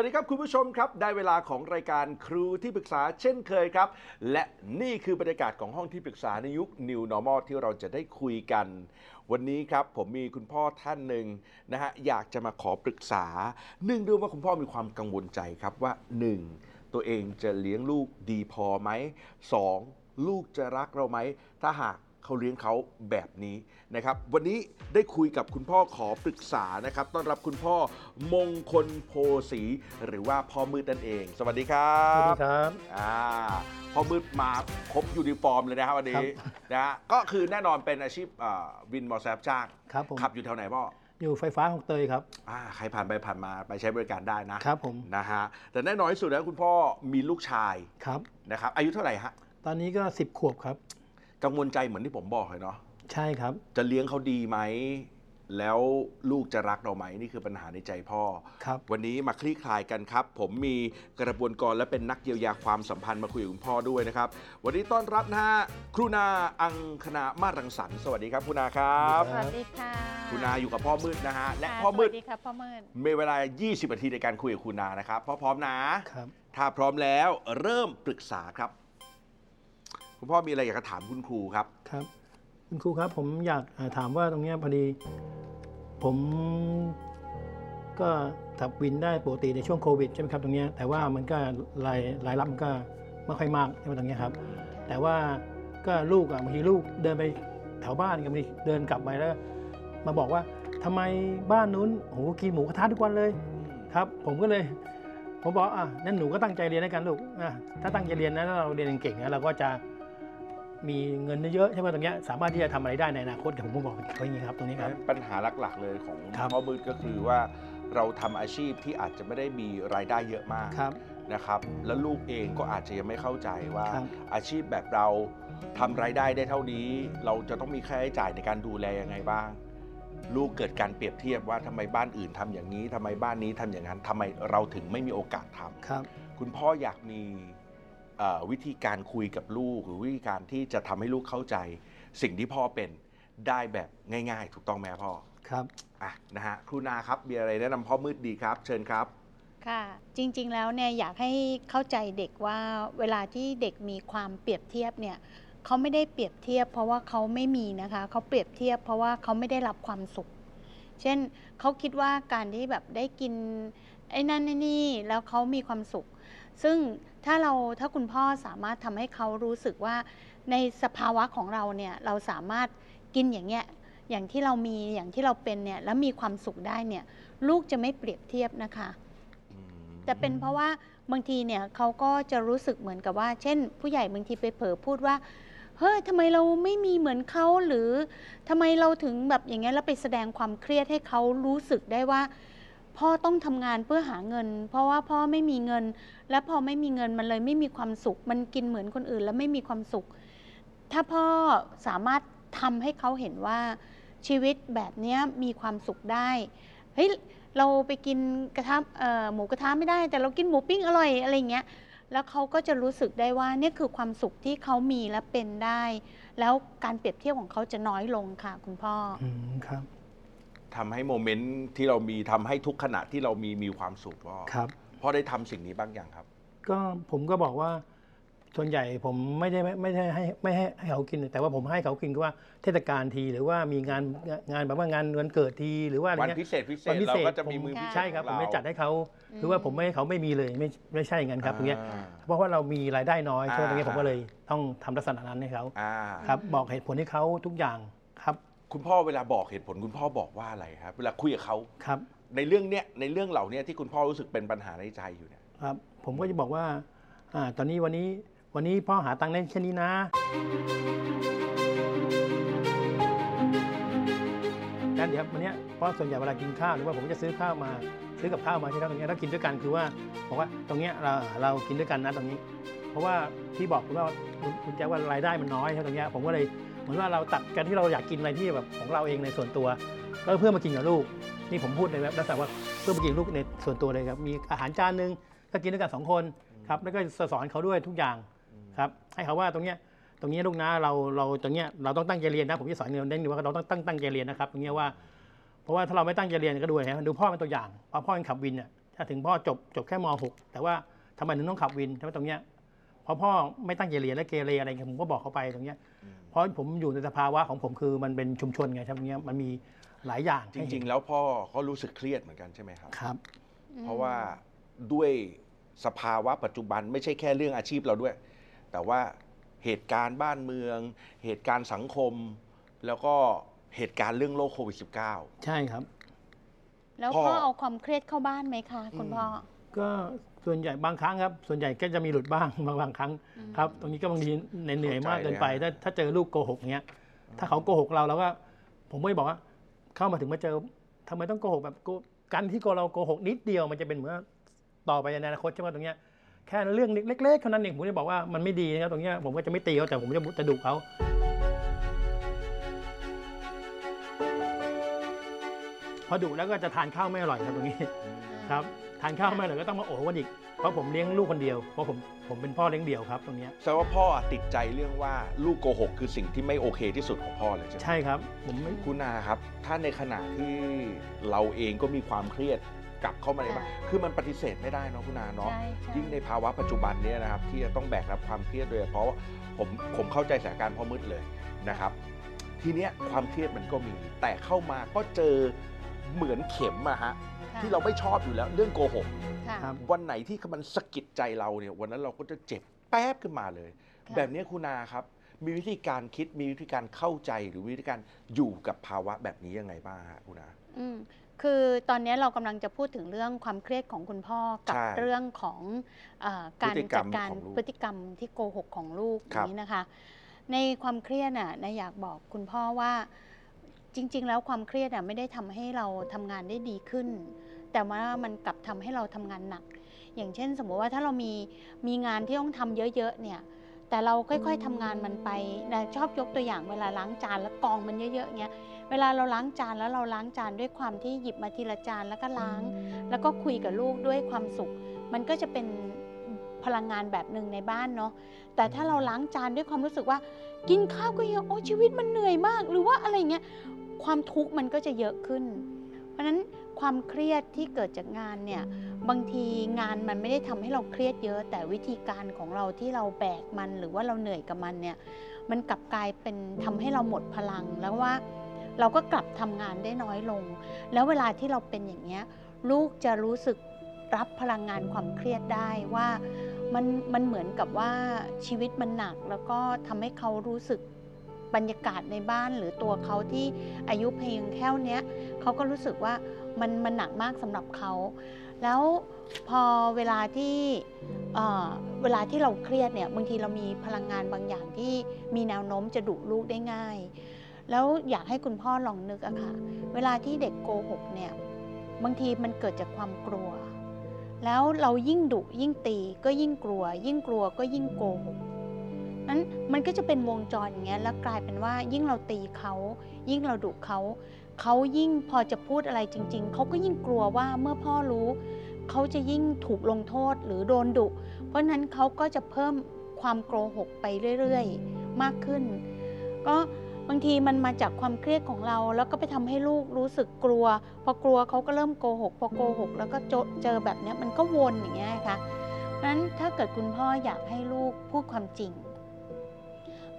วัสดีครับคุณผู้ชมครับ ได้เวลาของรายการครูที่ปรึกษาเช่นเคยครับ และนี่คือบรรยากาศของห้องที่ปรึกษาในยุค New Normal ที่เราจะได้คุยกัน วันนี้ครับผมมีคุณพ่อท่านหนึ่งนะฮะอยากจะมาขอปรึกษาเนื่องด้วยว่าคุณพ่อมีความกังวลใจครับว่า 1. ตัวเองจะเลี้ยงลูกดีพอไหม 2. ลูกจะรักเราไหมถ้าหาก เขาเลี้ยงเขาแบบนี้นะครับ วันนี้ได้คุยกับคุณพ่อขอปรึกษานะครับ ต้อนรับคุณพ่อมงคลโพสีหรือว่าพ่อมืดนั่นเอง สวัสดีครับสวัสดีครับอ่าพ่อมืดมาครบยูนิฟอร์มเลยนะครับวันนี้ครับนะฮะก็คือแน่นอนเป็นอาชีพอ่าวินมอเตอร์ไซค์รับจ้างครับผมขับอยู่แถวไหนพ่ออยู่ไฟฟ้าคลองเตยครับอ่าใครผ่านไปผ่านมาไปใช้บริการได้นะครับผมนะฮะแต่แน่นอนที่สุดแล้วคุณพ่อมีลูกชายครับนะครับอายุเท่าไหร่ฮะตอนนี้ก็ 10 ขวบครับ กังวลใจเหมือนที่ผมบอกเลยเนาะใช่ครับ จะเลี้ยงเขาดีไหม แล้วลูกจะรักเราไหม นี่คือปัญหาในใจพ่อ ครับวันนี้มาคลี่คลายกันครับ ผมมีกระบวนกรและเป็นนักเยียวยาความสัมพันธ์มาคุยกับคุณพ่อด้วยนะครับ วันนี้ต้อนรับนะฮะครูนาอังคณามาศรังสรรค์สวัสดีครับครูนาครับคสรับวัสดีค่ะครูนาอยู่กับพ่อมืดนะฮะและค่ะพ่อมืดสวัสดีค่ะพ่อมืดมีเวลา 20 นาทีในการคุยกับครูนานะครับพ่อพร้อมนะครับ ถ้าพร้อมแล้วเริ่มปรึกษาครับ คุณพ่อมีอะไรอยากจะถามคุณครูครับ ครับ คุณครูครับผมอยากเอ่อถามว่าตรงเนี้ยพอดี ผมก็ขับวินได้ปกติในช่วงโควิดใช่ไหมครับตรงเนี้ยแต่ว่ามันก็รายรายรับมันก็ไม่ค่อยมากใช่ไหมตรงเนี้ยครับ แต่ว่าก็ลูกอะบางทีลูกเดินไปแถวบ้านกับบางทีเดินกลับไปแล้ว มาบอกว่าทำไมบ้านนู้นโหกินหมูกระทะทุกวันเลยครับ ผมก็เลย ผมบอกอะนั่นหนูก็ตั้งใจเรียนด้วยกันลูกอะถ้าตั้งใจเรียนนะถ้าเราเรียนเก่งๆนะเราก็จะ มีเงินเยอะๆใช่ไหมตรงเนี้ยสามารถที่จะทำอะไรได้ในอนาคตผมก็บอกเขาอย่างนี้ครับตรงนี้ครับปัญหาหลักๆเลยของครับพ่อมืดก็คือว่าเราทำอาชีพที่อาจจะไม่ได้มีรายได้เยอะมากครับนะครับแล้วลูกเองก็อาจจะยังไม่เข้าใจว่าครับอาชีพแบบเราทำรายได้ได้เท่านี้ เราจะต้องมีค่าใช้จ่ายในการดูแลยังไงบ้าง ลูกเกิดการเปรียบเทียบว่าทำไมบ้านอื่นทำอย่างนี้ทำไมบ้านนี้ทำอย่างนั้นทำไมเราถึงไม่มีโอกาสทำครับ คุณพ่ออยากมีเอ่อ วิธีการคุยกับลูก หรือวิธีการที่จะทำให้ลูกเข้าใจ สิ่งที่พ่อเป็นได้แบบง่าย ๆ ถูกต้องไหมครับพ่อครับอะนะฮะครูนาครับมีอะไรแนะนำพ่อมืดดีครับ เชิญครับค่ะจริงๆแล้วเนี่ยอยากให้เข้าใจเด็กว่าเวลาที่เด็กมีความเปรียบเทียบเนี่ยเขาไม่ได้เปรียบเทียบ เพราะว่าเขาไม่มีนะคะเขาเปรียบเทียบ เพราะว่าเขาไม่ได้รับความสุข เช่นเขาคิดว่าการที่แบบได้กินไอ้นั่นไอ้นี่แล้วเขามีความสุข ซึ่งถ้าเราถ้าคุณพ่อสามารถทำให้เขารู้สึกว่าในสภาวะของเราเนี่ยเราสามารถกินอย่างเงี้ยอย่างที่เรามีอย่างที่เราเป็นเนี่ยแล้วมีความสุขได้เนี่ยลูกจะไม่เปรียบเทียบนะคะแต่เป็นเพราะว่าบางทีเนี่ยเขาก็จะรู้สึกเหมือนกับว่า เช่น ผู้ใหญ่บางทีไปเผลอพูดว่าเฮ้ยทำไมเราไม่มีเหมือนเขาหรือทำไมเราถึงแบบอย่างเงี้ยแล้วไปแสดงความเครียดให้เขารู้สึกได้ว่า พ่อต้องทำงานเพื่อหาเงิน เพราะว่าพ่อไม่มีเงิน และพอไม่มีเงินมันเลยไม่มีความสุข มันกินเหมือนคนอื่นแล้วไม่มีความสุข ถ้าพ่อสามารถทำให้เขาเห็นว่าชีวิตแบบเนี้ยมีความสุขได้เฮ้ยเราไปกินกระทะหมูกระทะไม่ได้ แต่เรากินหมูปิ้งอร่อยอะไรเงี้ยแล้วเขาก็จะรู้สึกได้ว่าเนี่ยคือความสุขที่เขามีและเป็นได้ แล้วการเปรียบเทียบของเขาจะน้อยลงค่ะคุณพ่ออืมครับ ทำให้โมเมนต์ที่เรามีทำให้ทุกขณะที่เรามีมีความสุขพ่อครับ พ่อได้ทำสิ่งนี้บ้างอย่างครับ ก็ผมก็บอกว่าส่วนใหญ่ผมไม่ได้ไม่ได้ให้ไม่ให้ให้เขากิน แต่ว่าผมให้เขากินก็ว่าเทศกาลทีหรือว่ามีงานงานแบบว่างานวันเกิดทีหรือว่าอะไรวันเงี้ย พิเศษพิเศวัษนพิเราเศษ ก็จะมีผมมือพิเศษใช่ครับขผองมเราไม่จัดให้เขาหรือว่าผมไม่ให้เขาไม่มีเลยไม่ไม่ใช่อย่างนั้นครับตรงเนี้ยอ่า เพราะว่าเรามีรายได้น้อยใช่ไหมอ่า ตรงนี้ผมก็เลยต้องทำลักษณะนั้นให้เขาอ่า ครับบอกเหตุผลให้เขาทุกอย่าง ครับคุณพ่อเวลาบอกเหตุผลคุณพ่อบอกว่าอะไรครับ เวลาคุยกับเขาครับ ในเรื่องเนี้ยในเรื่องเหล่าเนี้ยที่คุณพ่อรู้สึกเป็นปัญหาในใจอยู่เนี่ยครับ ผมก็จะบอกว่าอ่าตอนนี้วันนี้วันนี้พ่อหาตังค์ได้แค่นี้นะงั้นเดี๋ยววันเนี้ยเพราะส่วนใหญ่เวลากินข้าวหรือว่าผมจะซื้อข้าวมาซื้อกับข้าวมาที่ครับตรงเนี้ยแล้วกินด้วยกันคือว่าบอกว่าตรงเนี้ยเราเรากินด้วยกันนะตรงนี้ เพราะว่าที่บอกคุณว่าคุณคุณแจ๊คว่ารายได้มันน้อยใช่ไหมตรงเนี้ยผมก็เลยเห มือนว่าเราตัดกันที่เราอยากกินอะไรที่แบบของเราเองในส่วนตัว แล้วเพื่อมากินกับลูก นี่ผมพูดในแบบลักษณะว่าเพื่อมากินกับลูกในส่วนตัวเลยครับมีอาหารจานหนึ่งก็กินด้วยกันสองคนครับแล้วก็สอนเขาด้วยทุกอย่างครับให้เขาว่าตรงเนี้ยตรงนี้ลูกนะเราเราตรงเนี้ยเราต้องตั้งใจเรียนนะผมจะสอนเน้นว่าเราต้องตั้งตั้งใจเรียนนะครับตรงเนี้ยว่าเพราะว่าถ้าเราไม่ตั้งใจเรียนก็ดูนะดูพ่อเป็นตัวอย่างพอพ่อขับวินเนี่ยถ้าถึงพ่อจบจบแค่ม .6 แต่ว่าทำไมถึงต้องขับวินใช่ไมตรงเนี้ยเพราะพ่อไม่ตั้งใจเรียนและเกเรอะไรเงี้ยผมก็บอกเขาไปตรงเนี้ย ราะผมอยู่ในสภาวะของผมคือมันเป็นชุมชนไงครับตรงเนี้ยมันมีหลายอย่างจริง ๆ แล้วพ่อเขารู้สึกเครียดเหมือนกันใช่ไหมครับ ครับ เพราะว่าด้วยสภาวะปัจจุบันไม่ใช่แค่เรื่องอาชีพเราด้วย แต่ว่าเหตุการณ์บ้านเมือง เหตุการณ์สังคม แล้วก็เหตุการณ์เรื่องโรคโควิด -19 ใช่ครับ แล้วพ่อพ่อ เอาความเครียดเข้าบ้านไหมคะ คุณพ่อ ก็ ส่วนใหญ่บางครั้งครับ ส่วนใหญ่ก็จะมีหลุดบ้างบางบางครั้งครับ ตรงนี้ก็บางทีเหนื่อยๆมากเกินไป ถ้าถ้าเจอลูกโกหกเงี้ย ถ้าเขาโกหกเราเราก็ ผมไม่บอกว่า เข้ามาถึงมาเจอทำไมต้องโกหกแบบโกการที่เราโกหกนิดเดียวมันจะเป็นเหมือนต่อไปในอนาคตใช่ไหมตรงเนี้ยแค่เรื่องเล็กๆเท่านั้นเองผมจะบอกว่ามันไม่ดีนะครับตรงเนี้ยผมก็จะไม่ตีเขาแต่ผมจะจะดุเขาพอดุแล้วก็จะทานข้าวไม่อร่อยครับตรงนี้ครับ ทานข้าวไม่อร่อยก็ต้องมาโอ้กันอีก เพราะผมเลี้ยงลูกคนเดียว เพราะผมผมเป็นพ่อเลี้ยงเดี่ยวครับตรงเนี้ยแสดงว่าพ่อติดใจเรื่องว่าลูกโกหกคือสิ่งที่ไม่โอเคที่สุดของพ่อเลยใช่ไหมใช่ครับผมไม่ คุณนาครับ ถ้าในขณะที่เราเองก็มีความเครียดกลับเข้ามาในบ้านค่ะ คือมันปฏิเสธไม่ได้เนาะคุณนาเนาะ ใช่ใช่ยิ่งในภาวะปัจจุบันเนี้นะครับที่จะต้องแบกรับความเครียดโดยเฉพราะว่าผมผมเข้าใจสถานการณ์พ่อมืดเลยนะครับ ทีเนี้ยความเครียดมันก็มีแต่เข้ามาก็เจอ เหมือนเข็มอะฮะค่ะที่เราไม่ชอบอยู่แล้ว เรื่องโกหก ค่ะ ครับ วันไหนที่มันสะกิดใจเราเนี่ยวันนั้นเราก็จะเจ็บแป๊บขึ้นมาเลย ค่ะ แบบนี้คุณนาครับ มีวิธีการคิดมีวิธีการเข้าใจหรือวิธีการอยู่กับภาวะแบบนี้ยังไงบ้างฮะคุณนาอืมคือตอนนี้เรากำลังจะพูดถึงเรื่องความเครียดของคุณพ่อกับใช่เรื่องของเออการพฤติกรจัรดมการของลูกพฤติกรรมที่โกหกของลูกอครับย่างนี้นะคะ ในความเครียดน่ะนายอยากบอกคุณพ่อว่า จริง ๆ แล้วความเครียดน่ะไม่ได้ทำให้เราทำงานได้ดีขึ้น แต่ว่ามันกลับทำให้เราทำงานหนัก อย่างเช่น สมมติว่าถ้าเรามีมีงานที่ต้องทำเยอะๆเนี่ย แต่เราค่อยๆทำงานมันไปนะชอบยกตัวอย่างเวลาล้างจานแล้วกองมันเยอะๆเงี้ยเวลาเราล้างจานแล้วเราล้างจานด้วยความที่หยิบมาทีละจานแล้วก็ล้าง แล้วก็คุยกับลูกด้วยความสุข มันก็จะเป็นพลังงานแบบหนึ่งในบ้านเนาะแต่ถ้าเราล้างจานด้วยความรู้สึกว่า กินข้าวก็เยอะโอ้ชีวิตมันเหนื่อยมาก หรือว่าอะไรเงี้ย ความทุกข์มันก็จะเยอะขึ้น เพราะฉะนั้นความเครียดที่เกิดจากงานเนี่ยบางทีงานมันไม่ได้ทำให้เราเครียดเยอะ แต่วิธีการของเราที่เราแบกมันหรือว่าเราเหนื่อยกับมันเนี่ยมันกลับกลายเป็นทำให้เราหมดพลังแล้วว่าเราก็กลับทำงานได้น้อยลง แล้วเวลาที่เราเป็นอย่างเงี้ยลูกจะรู้สึกรับพลังงานความเครียดได้ว่ามันมันเหมือนกับว่าชีวิตมันหนัก แล้วก็ทำให้เขารู้สึก บรรยากาศในบ้านหรือตัวเขาที่อายุเพียงแค่เนี้ยเขาก็รู้สึกว่ามันมันหนักมากสำหรับเขา แล้วพอเวลาที่เอ่อเวลาที่เราเครียดเนี่ยบางทีเรามีพลังงานบางอย่างที่มีแนวโน้มจะดุลูกได้ง่าย แล้วอยากให้คุณพ่อลองนึกอะค่ะ เวลาที่เด็กโกหกเนี่ยบางทีมันเกิดจากความกลัว แล้วเรายิ่งดุยิ่งตีก็ยิ่งกลัว ยิ่งกลัวก็ยิ่งโกหก นั้นมันก็จะเป็นวงจรอย่างเงี้ยแล้วกลายเป็นว่ายิ่งเราตีเขายิ่งเราดุเขาเขายิ่งพอจะพูดอะไรจริง ๆเขาก็ยิ่งกลัวว่าเมื่อพ่อรู้เขาจะยิ่งถูกลงโทษหรือโดนดุ เพราะนั้นเขาก็จะเพิ่มความโกหกไปเรื่อยๆ มากขึ้น ก็บางทีมันมาจากความเครียดของเรา แล้วก็ไปทำให้ลูกรู้สึกกลัว พอกลัวเขาก็เริ่มโกหก พอโกหก แล้วก็เจอแบบนี้มันก็วนอย่างเงี้ยค่ะนั้นถ้าเกิดคุณพ่ออยากให้ลูกพูดความจริง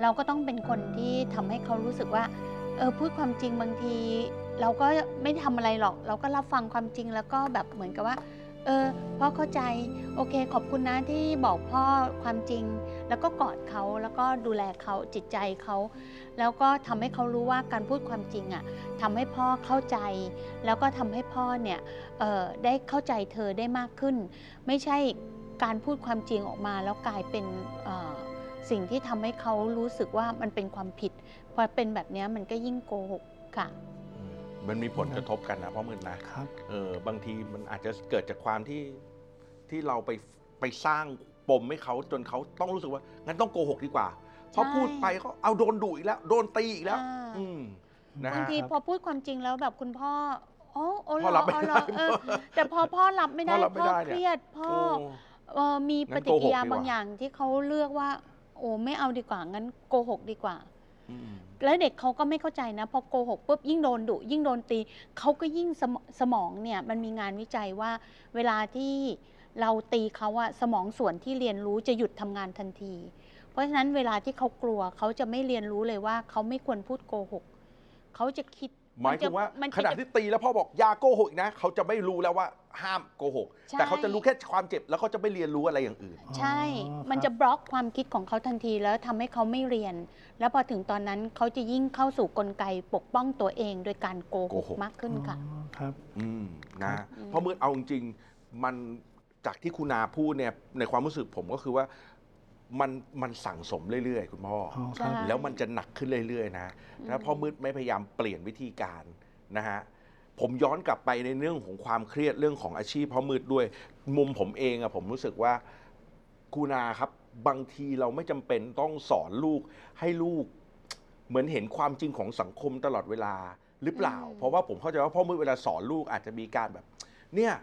เราก็ต้องเป็นคนที่ทำให้เขารู้สึกว่าเออพูดความจริงบางที เราก็ไม่ทำอะไรหรอก เราก็รับฟังความจริงแล้วก็แบบเหมือนกับว่า เออพ่อเข้าใจโอเค ขอบคุณนะที่บอกพ่อความจริง แล้วก็กอดเขาแล้วก็ดูแลเขาจิตใจเขาแล้วก็ทำให้เขารู้ว่าการพูดความจริงอะทำให้พ่อเข้าใจ แล้วก็ทำให้พ่อเนี่ยเออได้เข้าใจเธอได้มากขึ้น ไม่ใช่การพูดความจริงออกมาแล้วกลายเป็นเออ สิ่งที่ทำให้เขารู้สึกว่ามันเป็นความผิดพอเป็นแบบเนี้ยมันก็ยิ่งโกหกค่ะ มันมีผลกระทบกันนะเพราะมืดนะครับ เออบางทีมันอาจจะเกิดจากความที่ที่เราไปไปสร้างปมให้เขาจนเขาต้องรู้สึกว่างั้นต้องโกหกดีกว่า เพราะใช่พูดไปเขาเอาโดนดุอีกแล้ว โดนตีอีกแล้ว อ่า อืมนะบางฮะ ทีครับพอพูดความจริงแล้วแบบคุณพ่อโอ้โอ้เหรพ่ออรับไม่อ๋อเหรได้อเออแต่พอพ่อรับไม่ได้พ่อรับไม่พ่อได้เคเนี่ยรียดพ่อโอ้ เอ่อมีงั้ปนฏิกิริยาโกหกดีกว่า บางอย่างที่เขาเลือกว่า โอ้ไม่เอาดีกว่างั้นโกหกดีกว่าอืมแล้วเด็กเขาก็ไม่เข้าใจนะพอโกหกปุ๊บยิ่งโดนดุยิ่งโดนตีเขาก็ยิ่งสมสมองเนี่ยมันมีงานวิจัยว่าเวลาที่เราตีเขาอะสมองส่วนที่เรียนรู้จะหยุดทำงานทันที เพราะฉะนั้นเวลาที่เขากลัวเขาจะไม่เรียนรู้เลยว่าเขาไม่ควรพูดโกหกเขาจะคิด หมายถึงว่ามันขณะจะที่ตีแล้วพ่อบอกอยาโกหกอีกนะ เขาจะไม่รู้แล้วว่าห้ามโกหก ใช่ แต่เขาจะรู้แค่ความเจ็บแล้วเขาจะไม่เรียนรู้อะไรอย่างอื่น ใช่ อ๋อมันครับจะบล็อกความคิดของเขาทันทีแล้วทำให้เขาไม่เรียน แล้วพอถึงตอนนั้นเขาจะยิ่งเข้าสู่กลไกปกป้องตัวเอง โดยการโกโกหหก กมากขึ้นค่ะ อ๋อครับ อืมนะอืม เพราะมืดเอาจริงๆมันจากที่คุณนาพูดเนี่ยในความรู้สึกผมก็คือว่า มันมันสั่งสมเรื่อยๆ คุณพ่อออ๋อครับใช่แล้วมันจะหนักขึ้นเรื่อยๆนะถ้าพ่อมืดไม่พยายามเปลี่ยนวิธีการนะฮะผมย้อนกลับไปในเรื่องของความเครียดเรื่องของอาชีพพ่อมืดด้วย มุมผมเองอะผมรู้สึกว่าคุณนาครับบางทีเราไม่จำเป็นต้องสอนลูกให้ลูก เหมือนเห็นความจริงของสังคมตลอดเวลาหรือเปล่า อืม เพราะว่าผมเข้าใจว่าพ่อมืดเวลาสอนลูกอาจจะมีการแบบ เนี่ย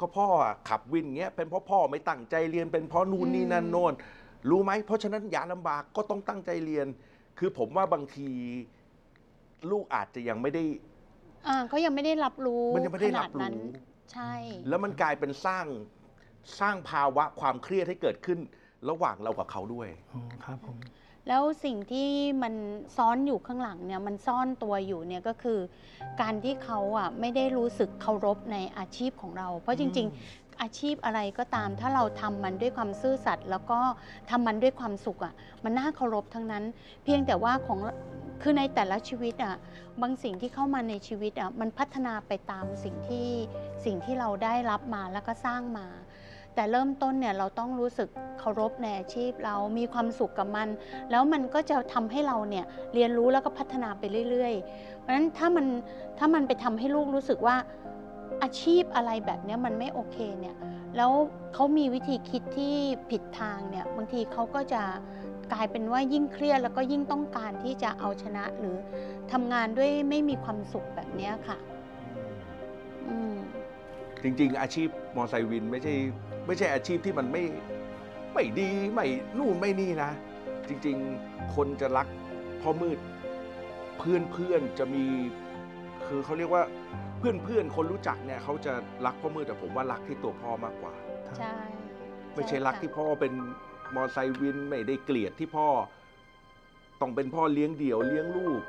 ก็พ่ออะขับวินเงี้ยเป็นเพราะพ่อไม่ตั้งใจเรียนเป็นเพราะนู่นนี่นั่นโน่น รู้ไหมเพราะฉะนั้นอย่าลำบากก็ต้องตั้งใจเรียน คือผมว่าบางทีลูกอาจจะยังไม่ได้ อ่าเขายังไม่ได้รับรู้มันยังไม่ได้ขรันาบดนั้นรู้ ใช่ แล้วมันกลายเป็นสร้างสร้างภาวะความเครียดให้เกิดขึ้น ระหว่างเรากับเขาด้วย อ๋อครับผม แล้วสิ่งที่มันซ้อนอยู่ข้างหลังเนี่ยมันซ่อนตัวอยู่เนี่ยก็คือ การที่เขาอะไม่ได้รู้สึกเคารพในอาชีพของเรา เพราะจริง ๆ อาชีพอะไรก็ตาม ถ้าเราทำมันด้วยความซื่อสัตย์แล้วก็ทำมันด้วยความสุขอะมันน่าเคารพทั้งนั้น เพียงแต่ว่าของคือในแต่ละชีวิตอะบางสิ่งที่เข้ามาในชีวิตอะมันพัฒนาไปตามสิ่งที่สิ่งที่เราได้รับมาแล้วก็สร้างมา แต่เริ่มต้นเนี่ยเราต้องรู้สึกเคารพในอาชีพเรามีความสุขกับมัน แล้วมันก็จะทำให้เราเนี่ยเรียนรู้แล้วก็พัฒนาไปเรื่อยๆ เพราะฉะนั้นถ้ามันถ้ามันไปทำให้ลูกรู้สึกว่า อาชีพอะไรแบบเนี้ยมันไม่โอเคเนี่ยแล้วเขามีวิธีคิดที่ผิดทางเนี่ยบางทีเขาก็จะกลายเป็นว่ายิ่งเครียดแล้วก็ยิ่งต้องการที่จะเอาชนะหรือทำงานด้วยไม่มีความสุขแบบเนี้ยค่ะอืมจริง ๆ อาชีพมอไซค์วินไม่ใช่ไม่ใช่อาชีพที่มันไม่ไม่ดีไม่นู่นไม่นี่นะ จริง ๆ คนจะรักพ่อมืด เพื่อนเพื่อนๆจะมีคือเขาเรียกว่า เพื่อนเพื่อนๆ คนรู้จักเนี่ยเขาจะรักพ่อมืดแต่ผมว่ารักที่ตัวพ่อมากกว่า ใช่ไม่ใช่รักค่ะที่พ่อเป็นมอไซค์วินไม่ได้เกลียดที่พ่อ ต้องเป็นพ่อเลี้ยงเดี่ยวเลี้ยงลูก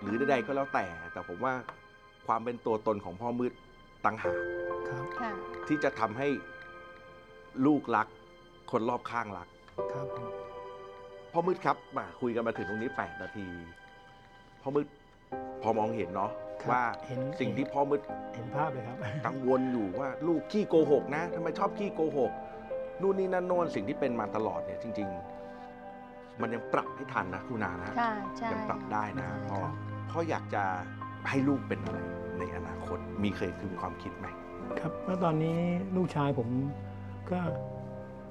หรือใดๆก็แล้วแต่ แต่ผมว่าความเป็นตัวตนของพ่อมืดต่างหากครับค่ะที่จะทำให้ลูกรัก คนรอบข้างรัก ครับผมพ่อมืดครับมาคุยกันมาถึงตรงนี้ 8 นาทีพ่อมืดพอมองเห็นเนาะ ครับว่าเห็น สิ่งที่พ่อมืดเห็นภาพเลยครับ กังวลอยู่ว่าลูกขี้โกหกนะทำไมชอบขี้โกหกนู่นนี่นั่นโน่นสิ่งที่เป็นมาตลอดเนี่ยจริง ๆ มันยังปรับให้ทันนะคุณนานะค่ะใช่ยังปรับได้นะใช่พ่อครับ พ่ออยากจะให้ลูกเป็นอะไร ในอนาคตมีเคยคือความคิดไหมครับแล้วตอนนี้ลูกชายผมก็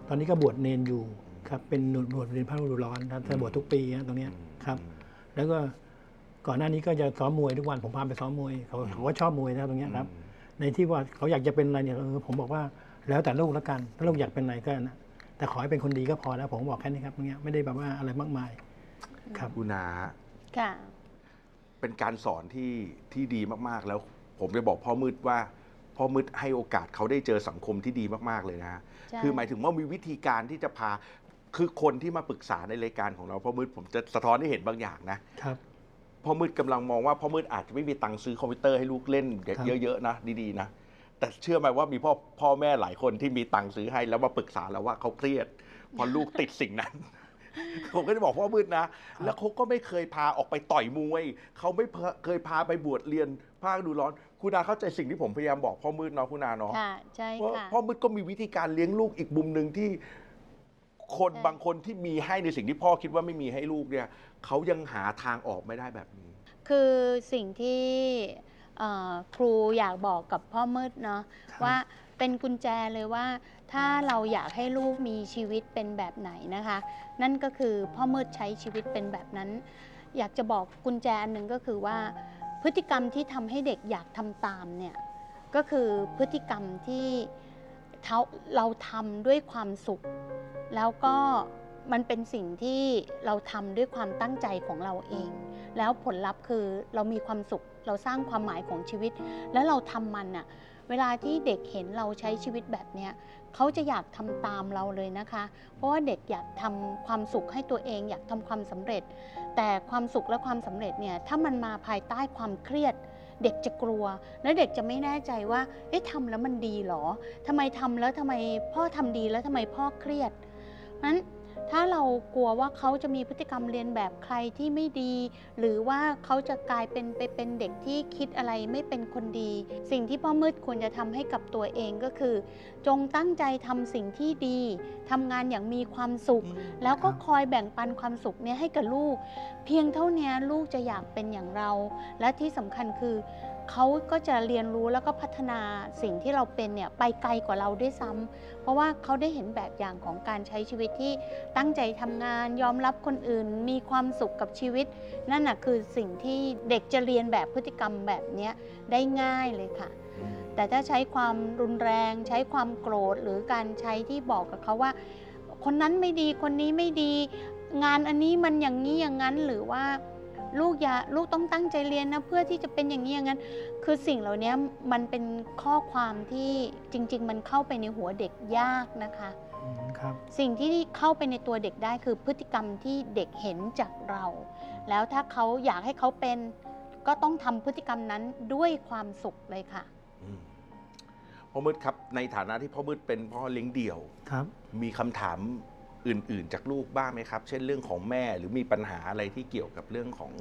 ตอนนี้ก็บวชเนนอยู่ครับเป็นหนวดบวชเรียนพระฤดูร้อนครับถ้าบวชทุกปีฮะตรงเนี้ยครับ แล้วก็ ก่อนหน้านี้ก็จะซ้อมมวยทุกวันผมพาไปซ้อมมวยเขาเขาก็ชอบมวยนะครับตรงเนี้ยครับ ในที่ว่าเขาอยากจะเป็นอะไรเนี่ยเออผมบอกว่าแล้วแต่ลูกแล้วกัน ถ้าลูกอยากเป็นอะไรก็นะแต่ขอให้เป็นคนดีก็พอแล้วผมบอกแค่นี้ครับตรงเนี้ยไม่ได้แบบว่าอะไรมากมายครับ คุณนาค่ะ เป็นการสอนที่ที่ดีมากๆ แล้ว ผมจะบอกพ่อมืดว่าพ่อมืดให้โอกาสเขาได้เจอสังคมที่ดีมากๆเลยนะ ใช่ คือหมายถึงว่ามีวิธีการที่จะพาคือคนที่มาปรึกษาในรายการของเราพ่อมืดผมจะสะท้อนให้เห็นบางอย่างนะ ครับ พ่อมืดกำลังมองว่าพ่อมืดอาจจะไม่มีตังค์ซื้อคอมพิวเตอร์ให้ลูกเล่นครับเยอะๆนะดีๆนะแต่เชื่อไหมว่ามีพ่อพ่อแม่หลายคนที่มีตังค์ซื้อให้แล้วมาปรึกษาเราว่าเขาเครียดเพราะลูกติดสิ่งนั้น ผมก็จะบอกพ่อมืดนะ แล้วเขาก็ไม่เคยพาออกไปต่อยมวย เขาไม่เคยพาไปบวชเรียนภาคดูร้อน คุณอาเข้าใจสิ่งที่ผมพยายามบอกพ่อมืดเนาะคุณอาเนาะค่ะใช่ว่าค่ะพ่อมืดก็มีวิธีการเลี้ยงลูกอีกมุมหนึ่งที่ คนใช่บางคนที่มีให้ในสิ่งที่พ่อคิดว่าไม่มีให้ลูกเนี่ยเขายังหาทางออกไม่ได้แบบนี้ คือสิ่งที่เอ่อครูอยากบอกกับพ่อมืดเนาะครับว่าเป็นกุญแจเลยว่า ถ้าเราอยากให้ลูกมีชีวิตเป็นแบบไหนนะคะ นั่นก็คือพ่อมืดใช้ชีวิตเป็นแบบนั้น อยากจะบอกกุญแจอันหนึ่งก็คือว่า พฤติกรรมที่ทำให้เด็กอยากทำตามเนี่ยก็คือพฤติกรรมที่เท่าเราทำด้วยความสุข แล้วก็มันเป็นสิ่งที่เราทำด้วยความตั้งใจของเราเอง แล้วผลลัพธ์คือเรามีความสุข เราสร้างความหมายของชีวิต แล้วเราทำมันอะเวลาที่เด็กเห็นเราใช้ชีวิตแบบเนี้ยเขาจะอยากทำตามเราเลยนะคะ เพราะว่าเด็กอยากทำความสุขให้ตัวเอง อยากทำความสำเร็จ แต่ความสุขและความสำเร็จเนี่ยถ้ามันมาภายใต้ความเครียด เด็กจะกลัว แล้วเด็กจะไม่แน่ใจว่าเอ๊ะทำแล้วมันดีหรอทำไมทำแล้วทำไมพ่อทำดีแล้วทำไมพ่อเครียด นั้นถ้าเรากลัวว่าเขาจะมีพฤติกรรมเรียนแบบใครที่ไม่ดี หรือว่าเขาจะกลายเป็นไปเป็นเด็กที่คิดอะไรไม่เป็นคนดี สิ่งที่พ่อมืดควรจะทำให้กับตัวเองก็คือ จงตั้งใจทำสิ่งที่ดีทำงานอย่างมีความสุข แล้วก็คอยแบ่งปันความสุขเนี้ยให้กับลูก เพียงเท่านี้ลูกจะอยากเป็นอย่างเรา และที่สำคัญคือ เขาก็จะเรียนรู้แล้วก็พัฒนาสิ่งที่เราเป็นเนี่ยไปไกลกว่าเราด้วยซ้ำเพราะว่าเขาได้เห็นแบบอย่างของการใช้ชีวิตที่ตั้งใจทำงาน ยอมรับคนอื่น มีความสุขกับชีวิต นั่นน่ะคือสิ่งที่เด็กจะเรียนแบบพฤติกรรมแบบนี้ได้ง่ายเลยค่ะ แต่ถ้าใช้ความรุนแรง ใช้ความโกรธหรือการใช้ที่บอกกับเขาว่า คนนั้นไม่ดีคนนี้ไม่ดี งานอันนี้มันอย่างนี้อย่างนั้นหรือว่า ลูกอย่าลูกต้องตั้งใจเรียนนะเพื่อที่จะเป็นอย่างนี้อย่างนั้น คือสิ่งเหล่านี้มันเป็นข้อความที่จริง ๆ มันเข้าไปในหัวเด็กยากนะคะอืมครับสิ่งที่เข้าไปในตัวเด็กได้คือพฤติกรรมที่เด็กเห็นจากเรา แล้วถ้าเขาอยากให้เขาเป็นก็ต้องทำพฤติกรรมนั้นด้วยความสุขเลยค่ะอืมพ่อมืดครับในฐานะที่พ่อมืดเป็นพ่อเลี้ยงเดี่ยวครับ มีคำถาม อื่นๆ จากลูกบ้างไหมครับ เช่นเรื่องของแม่หรือมีปัญหาอะไรที่เกี่ยวกับเรื่องของ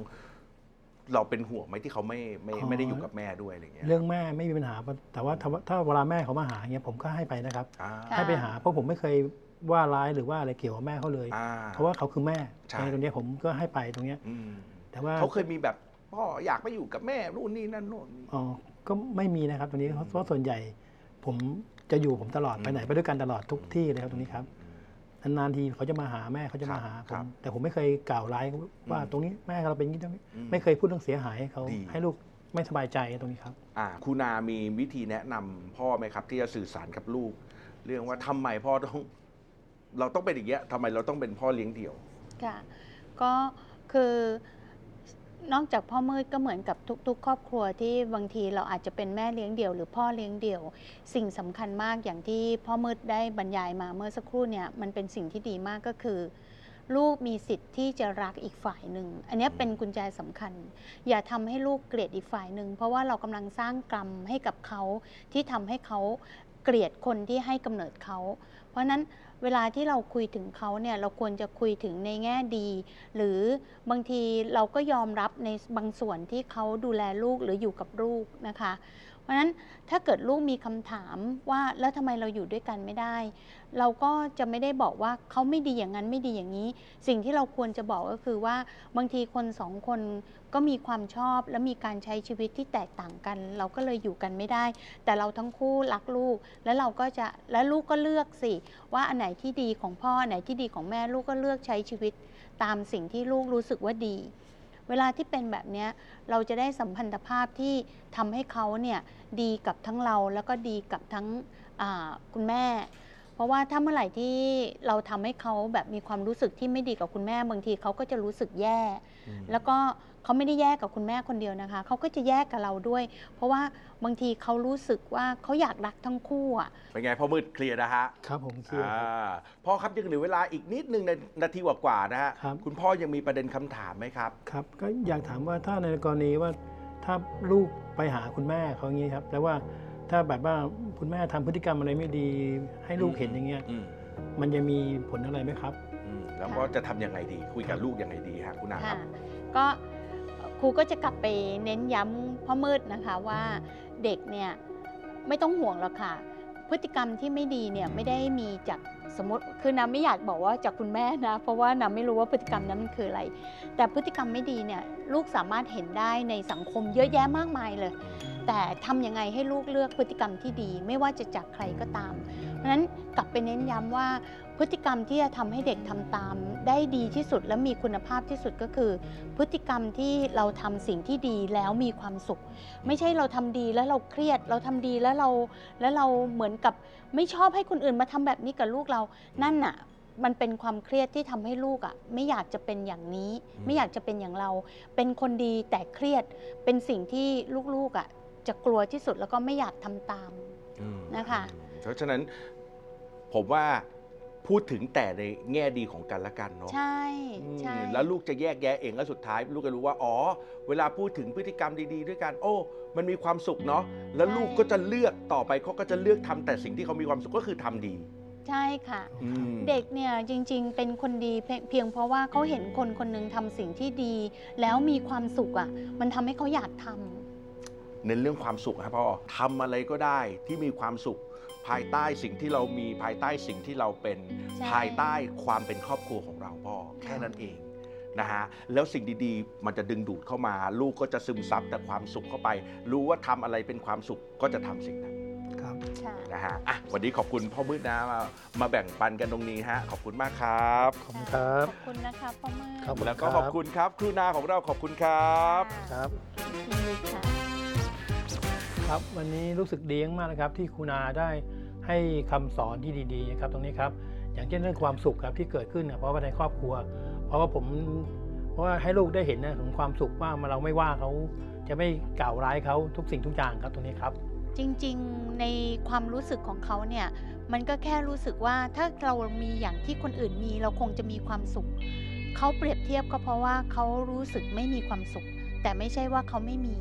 เราเป็นห่วงไหมที่เขาไม่ไม่อ๋อ ไม่ได้อยู่กับแม่ด้วยอะไรเงี้ยเรื่องแม่ไม่มีปัญหา แต่ว่าถ้าถ้าเวลาแม่เขามาหาเงี้ยผมก็ให้ไปนะครับ อ่าค่ะ ให้ไปหาเพราะผมไม่เคยว่าร้ายหรือว่าอะไรเกี่ยวกับแม่เขาเลย อ่าเพราะว่าเขาคือแม่ใช่ ในตรงเนี้ยผมก็ให้ไปตรงเนี้ย อืมแต่ว่าเขาเคยมีแบบพ่ออยากไปอยู่กับแม่นู่นนี่นั่นโน่นนี่ อ๋อก็ไม่มีนะครับตรงนี้เพราะเพราะส่วนใหญ่ ผมจะอยู่ผมตลอดอืมไปไหนไปด้วยกันตลอดทุกที่เลยครับตรงนี้ครับ นานๆทีเขาจะมาหาแม่เขาจะมาหาคผรัมบแต่ผมไม่เคยกล่าวร้ายว่าอืมตรงนี้แม่เราเป็นอย่างนี้ตรงนี้อืมไม่เคยพูดเรื่องเสียหายให้เขาดี ให้ลูกไม่สบายใจตรงนี้ครับ อ่าคุณนามีวิธีแนะนำพ่อไหมครับ ที่จะสื่อสารกับลูก เรื่องว่าทำไมพ่อต้อง เราต้องเป็นอย่างเงี้ยทำไมเราต้องเป็นพ่อเลี้ยงเดี่ยว ค่ะก็คือ นอกจากพ่อมืดก็เหมือนกับทุก ๆ ครอบครัวที่บางทีเราอาจจะเป็นแม่เลี้ยงเดี่ยวหรือพ่อเลี้ยงเดี่ยว สิ่งสำคัญมากอย่างที่พ่อมืดได้บรรยายมาเมื่อสักครู่เนี่ยมันเป็นสิ่งที่ดีมากก็คือ ลูกมีสิทธิ์ที่จะรักอีกฝ่ายหนึ่ง อันนี้เป็นกุญแจสำคัญ อย่าทำให้ลูกเกลียดอีกฝ่ายหนึ่งเพราะว่าเรากำลังสร้างกรรมให้กับเขาที่ทำให้เขาเกลียดคนที่ให้กำเนิดเขา เพราะฉะนั้น เวลาที่เราคุยถึงเขาเนี่ยเราควรจะคุยถึงในแง่ดี หรือบางทีเราก็ยอมรับในบางส่วนที่เขาดูแลลูกหรืออยู่กับลูกนะคะ เพราะฉะนั้นถ้าเกิดลูกมีคำถามว่าแล้วทำไมเราอยู่ด้วยกันไม่ได้ เราก็จะไม่ได้บอกว่าเขาไม่ดีอย่างนั้นไม่ดีอย่างนี้ สิ่งที่เราควรจะบอกก็คือว่าบางทีคนสองคนก็มีความชอบและมีการใช้ชีวิตที่แตกต่างกัน เราก็เลยอยู่กันไม่ได้ แต่เราทั้งคู่รักลูก แล้วเราก็จะและลูกก็เลือกสิ ว่าอันไหนที่ดีของพ่ออันไหนที่ดีของแม่ลูกก็เลือกใช้ชีวิต ตามสิ่งที่ลูกรู้สึกว่าดี เวลาที่เป็นแบบเนี้ยเราจะได้สัมพันธภาพที่ทำให้เขาเนี่ยดีกับทั้งเราแล้วก็ดีกับทั้งอ่าคุณแม่ เพราะว่าถ้าเมื่อไหร่ที่เราทำให้เขาแบบมีความรู้สึกที่ไม่ดีกับคุณแม่บางทีเขาก็จะรู้สึกแย่ แล้วก็ เขาไม่ได้แยกกับคุณแม่คนเดียวนะคะเขาก็จะแยกกับเราด้วย เพราะว่าบางทีเขารู้สึกว่าเขาอยากรักทั้งคู่อะ เป็นไงพ่อมืดเคลียร์นะฮะครับผมเคลียร์อ่าพ่อครับยังเหลือเวลาอีกนิดนึงในนาทีกว่าๆนะฮะครับคุณพ่อยังมีประเด็นคำถามไหมครับ ครับก็อยากถามว่าถ้าในกรณีว่าถ้าลูกไปหาคุณแม่เขาอย่างนี้ครับแต่ว่าถ้าแบบว่าคุณแม่ทำพฤติกรรมอะไรไม่ดี ให้ลูกเห็นอย่างเงี้ยอืมมันจะมีผลอะไรไหมครับ อืมแล้วก็จะทำยังไงดี คุยกับลูกยังไงดีฮะคุณนาคค่ะรับ ก็ ครูก็จะกลับไปเน้นย้ำพ่อมืดนะคะว่าเด็กเนี่ยไม่ต้องห่วงหรอกค่ะ พฤติกรรมที่ไม่ดีเนี่ยไม่ได้มีจากสมมติคือน้ำไม่อยากบอกว่าจากคุณแม่นะ เพราะว่าน้ำไม่รู้ว่าพฤติกรรมนั้นมันคืออะไร แต่พฤติกรรมไม่ดีเนี่ยลูกสามารถเห็นได้ในสังคมเยอะแยะมากมายเลย แต่ทำยังไงให้ลูกเลือกพฤติกรรมที่ดี ไม่ว่าจะจากใครก็ตาม เพราะฉะนั้นกลับไปเน้นย้ำว่าพฤติกรรมที่จะทำให้เด็กทำตาม ได้ดีที่สุดและมีคุณภาพที่สุดก็คือ พฤติกรรมที่เราทำสิ่งที่ดีแล้วมีความสุข ไม่ใช่เราทำดีแล้วเราเครียด เราทำดีแล้วเราแล้วเราเหมือนกับไม่ชอบให้คนอื่นมาทำแบบนี้กับลูกเรา นั่นน่ะมันเป็นความเครียดที่ทำให้ลูกอะ่ะไม่อยากจะเป็นอย่างนี้ ไม่อยากจะเป็นอย่างเรา เป็นคนดีแต่เครียดเป็นสิ่งที่ลูกๆอะ่ะ จะกลัวที่สุดแล้วก็ไม่อยากทำตาม อืมนะคะ เพราะฉะนั้นผมว่าพูดถึงแต่ในแง่ดีของกันและกันเนาะ ใช่อืมใช่แล้วลูกจะแยกแยะเองแล้วสุดท้าย ลูกก็รู้ว่าอ๋อ เวลาพูดถึงพฤติกรรมดีๆ ด้วยกัน โอ้ มันมีความสุขเนาะแล้วลูกก็จะเลือกต่อไปเขาก็จะเลือกทำแต่สิ่งที่เขามีความสุขก็คือทำดีใช่ค่ะ อืมเด็กเนี่ยจริงๆ เป็นคนดีเพียงเพียงเพราะว่าเขาเห็นคนคนหนึ่งทำสิ่งที่ดี แล้วมีความสุขอะ่ะ มันทำให้เขาอยากทำ เน้นเรื่องความสุขครับพ่อทำอะไรก็ได้ที่มีความสุข ภายใต้สิ่งที่เรามีภายใต้สิ่งที่เราเป็นใช่ ภายใต้ความเป็นครอบครัวของเราพ่อแค่นั้นเองนะฮะแล้วสิ่งดีๆ มันจะดึงดูดเข้ามา ลูกก็จะซึมซับแต่ความสุขเข้าไป รู้ว่าทำอะไรเป็นความสุขก็จะทำสิ่งนั้นครับค่ะนะฮะอะวันนี้ขอบคุณพ่อมืดนะมามาแบ่งปันกันตรงนี้ฮะขอบคุณมากครับ ขอบคุณครับ ขอบคุณนะคะพ่อมืดครับ แล้วก็ขอบคุณครับ ครูนาของเราขอบคุณครับ ครับ ยินดีค่ะ ครับวันนี้รู้สึกดีมากนะครับที่ครูนาได้ให้คำสอนที่ดีๆนะครับตรงนี้ครับอย่างเช่นเรื่องความสุขครับที่เกิดขึ้นนะเพราะว่าในครอบครัว เพราะว่าผมเพราะว่าให้ลูกได้เห็นนะถึงความสุขว่าเราไม่ว่าเขาจะไม่กล่าวร้ายเขาทุกสิ่งทุกอย่างครับตรงนี้ครับ จริงๆในความรู้สึกของเขาเนี่ยมันก็แค่รู้สึกว่าถ้าเรามีอย่างที่คนอื่นมีเราคงจะมีความสุขเขาเปรียบเทียบก็เพราะว่าเขารู้สึกไม่มีความสุข แต่ไม่ใช่ว่าเขาไม่มี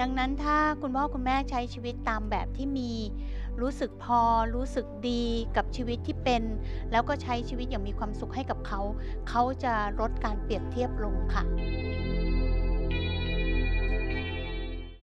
ดังนั้นถ้าคุณพ่อคุณแม่ใช้ชีวิตตามแบบที่มี รู้สึกพอรู้สึกดีกับชีวิตที่เป็น แล้วก็ใช้ชีวิตอย่างมีความสุขให้กับเขา เขาจะลดการเปรียบเทียบลงค่ะ